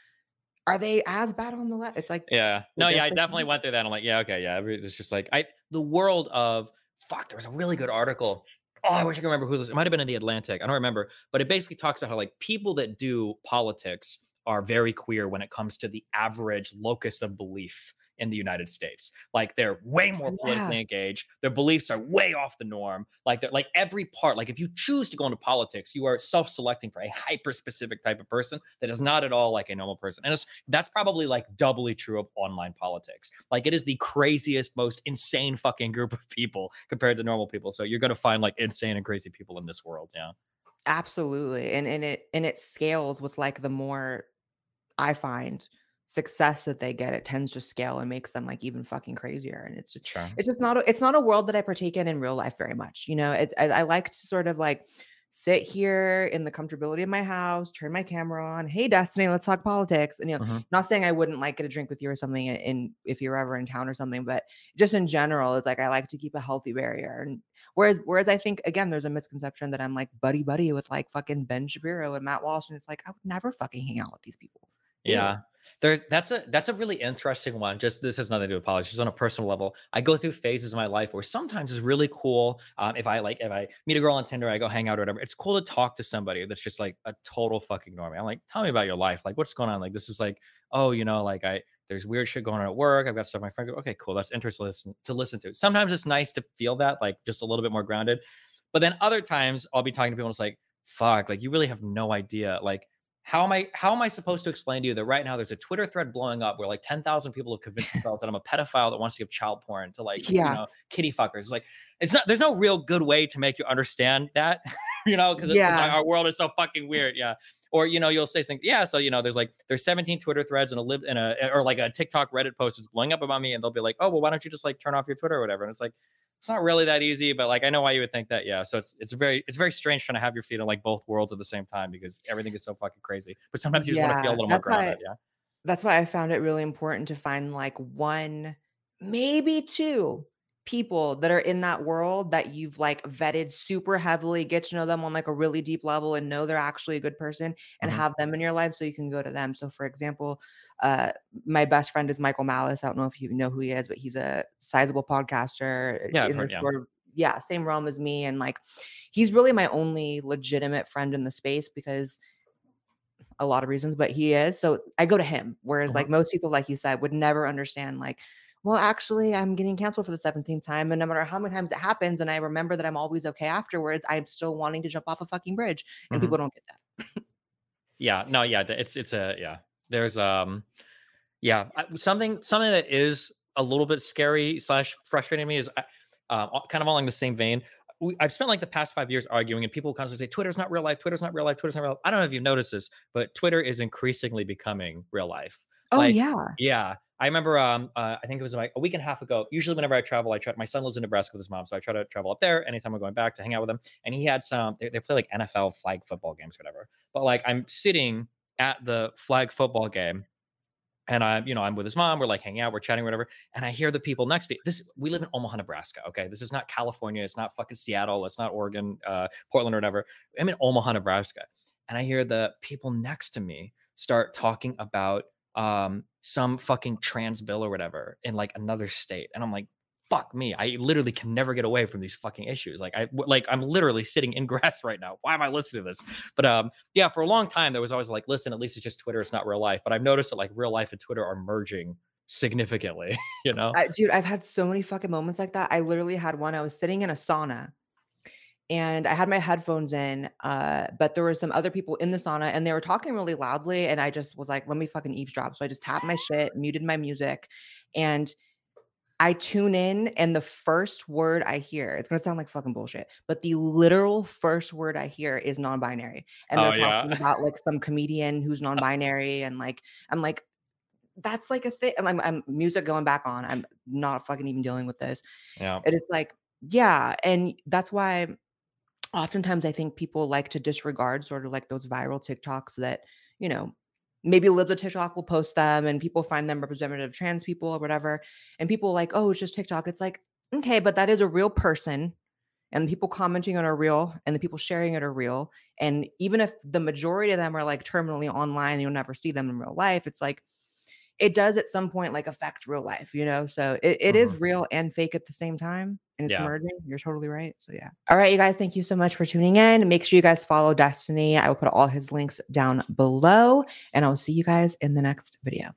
are they as bad on the left? It's like, Yeah. No, yeah, I definitely went through that. I'm like, yeah, okay, yeah. It's just like I the world of fuck, there was a really good article. Oh, I wish I could remember who this. It might have been in the Atlantic. I don't remember, but it basically talks about how like people that do politics are very queer when it comes to the average locus of belief in the United States. Like they're way more Yeah. politically engaged. Their beliefs are way off the norm. Like they're like every part. Like if you choose to go into politics, you are self-selecting for a hyper specific type of person that is not at all like a normal person. And it's that's probably like doubly true of online politics. Like it is the craziest, most insane fucking group of people compared to normal people. So you're gonna find like insane and crazy people in this world. Yeah. absolutely. And and it and it scales with like the more I find success that they get, it tends to scale and makes them like even fucking crazier. And it's Sure. it's just not a, it's not a world that I partake in in real life very much. You know, it's I, I like to sort of like sit here in the comfortability of my house, turn my camera on. Hey, Destiny, let's talk politics. And you know, Mhm. not saying I wouldn't like get a drink with you or something in, in if you're ever in town or something, but just in general, it's like I like to keep a healthy barrier. And whereas whereas I think again, there's a misconception that I'm like buddy buddy with like fucking Ben Shapiro and Matt Walsh, and it's like I would never fucking hang out with these people. Yeah. There's that's a that's a really interesting one. Just this has nothing to do with politics, just on a personal level. I go through phases of my life where sometimes it's really cool. Um, if I like if I meet a girl on Tinder, I go hang out or whatever. It's cool to talk to somebody that's just like a total fucking normie. I'm like, tell me about your life. Like, what's going on? Like, this is like, oh, you know, like I there's weird shit going on at work. I've got stuff my friend. Okay, cool. That's interesting to listen, to listen to. Sometimes it's nice to feel that, like just a little bit more grounded. But then other times I'll be talking to people and it's like, fuck, like you really have no idea. Like, how am I how am I supposed to explain to you that right now there's a Twitter thread blowing up where like 10,000 people have convinced themselves that I'm a pedophile that wants to give child porn to like, Yeah. you know, kitty fuckers. It's like it's not there's no real good way to make you understand that. you know, because Yeah. our world is so fucking weird. Yeah. Or you know, you'll say something, yeah. So you know, there's like there's 17 Twitter threads and a lib and a or like a TikTok Reddit post is blowing up about me, and they'll be like, oh well, why don't you just like turn off your Twitter or whatever? And it's like it's not really that easy, but like I know why you would think that. Yeah. So it's it's very it's very strange trying to have your feet in like both worlds at the same time because everything is so fucking crazy. But sometimes you just want to feel a little more that's why- grounded. Yeah. That's why I found it really important to find like one, maybe two people that are in that world that you've like vetted super heavily, get to know them on like a really deep level and know they're actually a good person and Mhm. have them in your life so you can go to them. So for example, uh my best friend is Michael Malice. I don't know if you know who he is, but he's a sizable podcaster Yeah, heard, yeah. of yeah, same realm as me and like he's really my only legitimate friend in the space because a lot of reasons, but he is. So I go to him. Whereas, Mhm. like most people, like you said, would never understand, like, well, actually, I'm getting canceled for the 17th time. And no matter how many times it happens, and I remember that I'm always okay afterwards, I'm still wanting to jump off a fucking bridge. And Mhm. people don't get that. Yeah, no, yeah, it's it's a yeah. There's um, yeah, something something that is a little bit scary slash frustrating to me is I- uh, kind of along the same vein. We, I've spent like the past five years arguing, and people constantly say Twitter's not real life. Twitter's not real life. Twitter's not real. Life. I don't know if you've noticed this, but Twitter is increasingly becoming real life. Oh, Like, yeah. Yeah, I remember. Um, uh, I think it was like a week and a half ago. Usually, whenever I travel, I try. My son lives in Nebraska with his mom, so I try to travel up there anytime I'm going back to hang out with him. And he had some. They, they play like NFL flag football games, or whatever. But like, I'm sitting at the flag football game, and I'm, you know, I'm with his mom. We're like hanging out, we're chatting, whatever. And I hear the people next to me. This we live in Omaha, Nebraska. Okay, this is not California. It's not fucking Seattle. It's not Oregon, uh, Portland, or whatever. I'm in Omaha, Nebraska, and I hear the people next to me start talking about um some fucking trans bill or whatever in like another state and i'm like fuck me i literally can never get away from these fucking issues like I like i'm literally sitting in grass right now why am i listening to this but um yeah for a long time there was always like listen at least it's just twitter it's not real life but i've noticed that like real life and twitter are merging significantly you know I, dude, I've had so many fucking moments like that. I literally had one. I was sitting in a sauna and I had my headphones in, uh, but there were some other people in the sauna and they were talking really loudly. And I just was like, let me fucking eavesdrop. So I just tapped my shit, muted my music, and I tune in. And the first word I hear, it's gonna sound like fucking bullshit, but the literal first word I hear is non-binary. And they're Oh, yeah. talking about like some comedian who's non-binary, and like I'm like, that's like a thing. And I'm, I'm music going back on. I'm not fucking even dealing with this. yeah And it's like, yeah. And that's why oftentimes I think people like to disregard sort of like those viral TikToks that, you know, maybe live the TikTok will post them and people find them representative of trans people or whatever. And people like, oh, it's just TikTok. It's like, okay, but that is a real person. And the people commenting on are real and the people sharing it are real. And even if the majority of them are like terminally online, you'll never see them in real life. It's like it does at some point like affect real life, you know? So it, it is mm-hmm. real and fake at the same time. And it's Yeah. merging. You're totally right. So yeah. All right, you guys, thank you so much for tuning in. Make sure you guys follow Destiny. I will put all his links down below. And I'll see you guys in the next video.